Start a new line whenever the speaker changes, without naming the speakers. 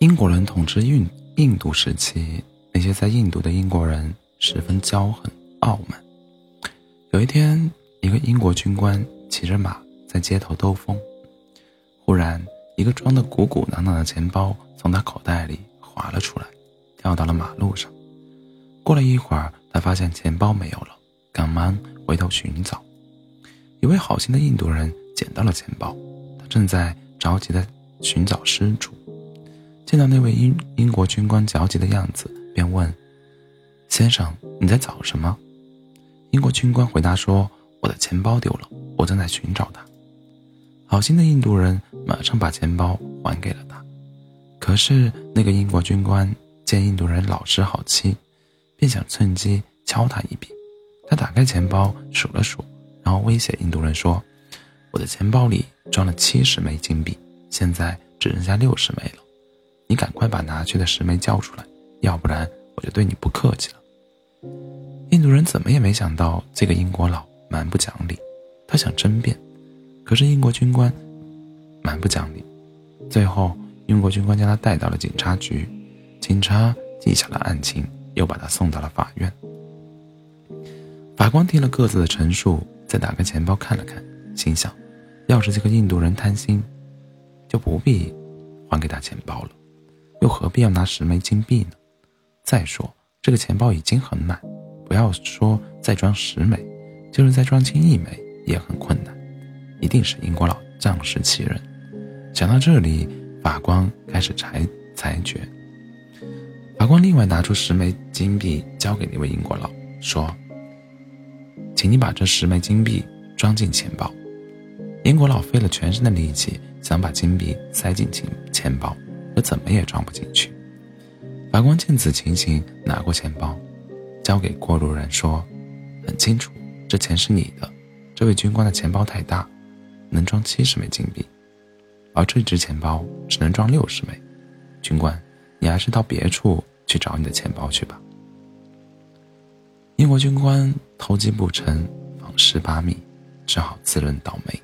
英国人统治印印度时期，那些在印度的英国人十分骄横傲慢。有一天，一个英国军官骑着马在街头兜风，忽然，一个装得鼓鼓囊囊的钱包从他口袋里滑了出来，掉到了马路上。过了一会儿，他发现钱包没有了，赶忙回头寻找。一位好心的印度人捡到了钱包，他正在着急地寻找失主。见到那位英英国军官焦急的样子，便问：“先生，你在找什么？”英国军官回答说：“我的钱包丢了，我正在寻找它。”好心的印度人马上把钱包还给了他。可是那个英国军官见印度人老实好欺，便想趁机敲他一笔。他打开钱包数了数。然后威胁印度人说：“我的钱包里装了七十枚金币，现在只剩下六十枚了。你赶快把拿去的石梅交出来，要不然我就对你不客气了。”印度人怎么也没想到这个英国佬蛮不讲理，他想争辩，可是英国军官蛮不讲理。最后，英国军官将他带到了警察局，警察记下了案情，又把他送到了法院。法官听了各自的陈述。再打开钱包看了看，心想：要是这个印度人贪心，就不必还给他钱包了，又何必要拿十枚金币呢？再说这个钱包已经很满，不要说再装十枚，就是再装进一枚也很困难，一定是英国佬仗势欺人。想到这里，法官开始裁裁决。法官另外拿出十枚金币交给那位英国佬，说。请你把这十枚金币装进钱包。英国佬费了全身的力气想把金币塞进钱钱包，可怎么也装不进去。法官见此情形，拿过钱包，交给过路人说：“很清楚，这钱是你的。这位军官的钱包太大，能装七十枚金币，而这只钱包只能装六十枚。军官，你还是到别处去找你的钱包去吧。”英国军官偷鸡不成，枉事八米，只好自认倒霉。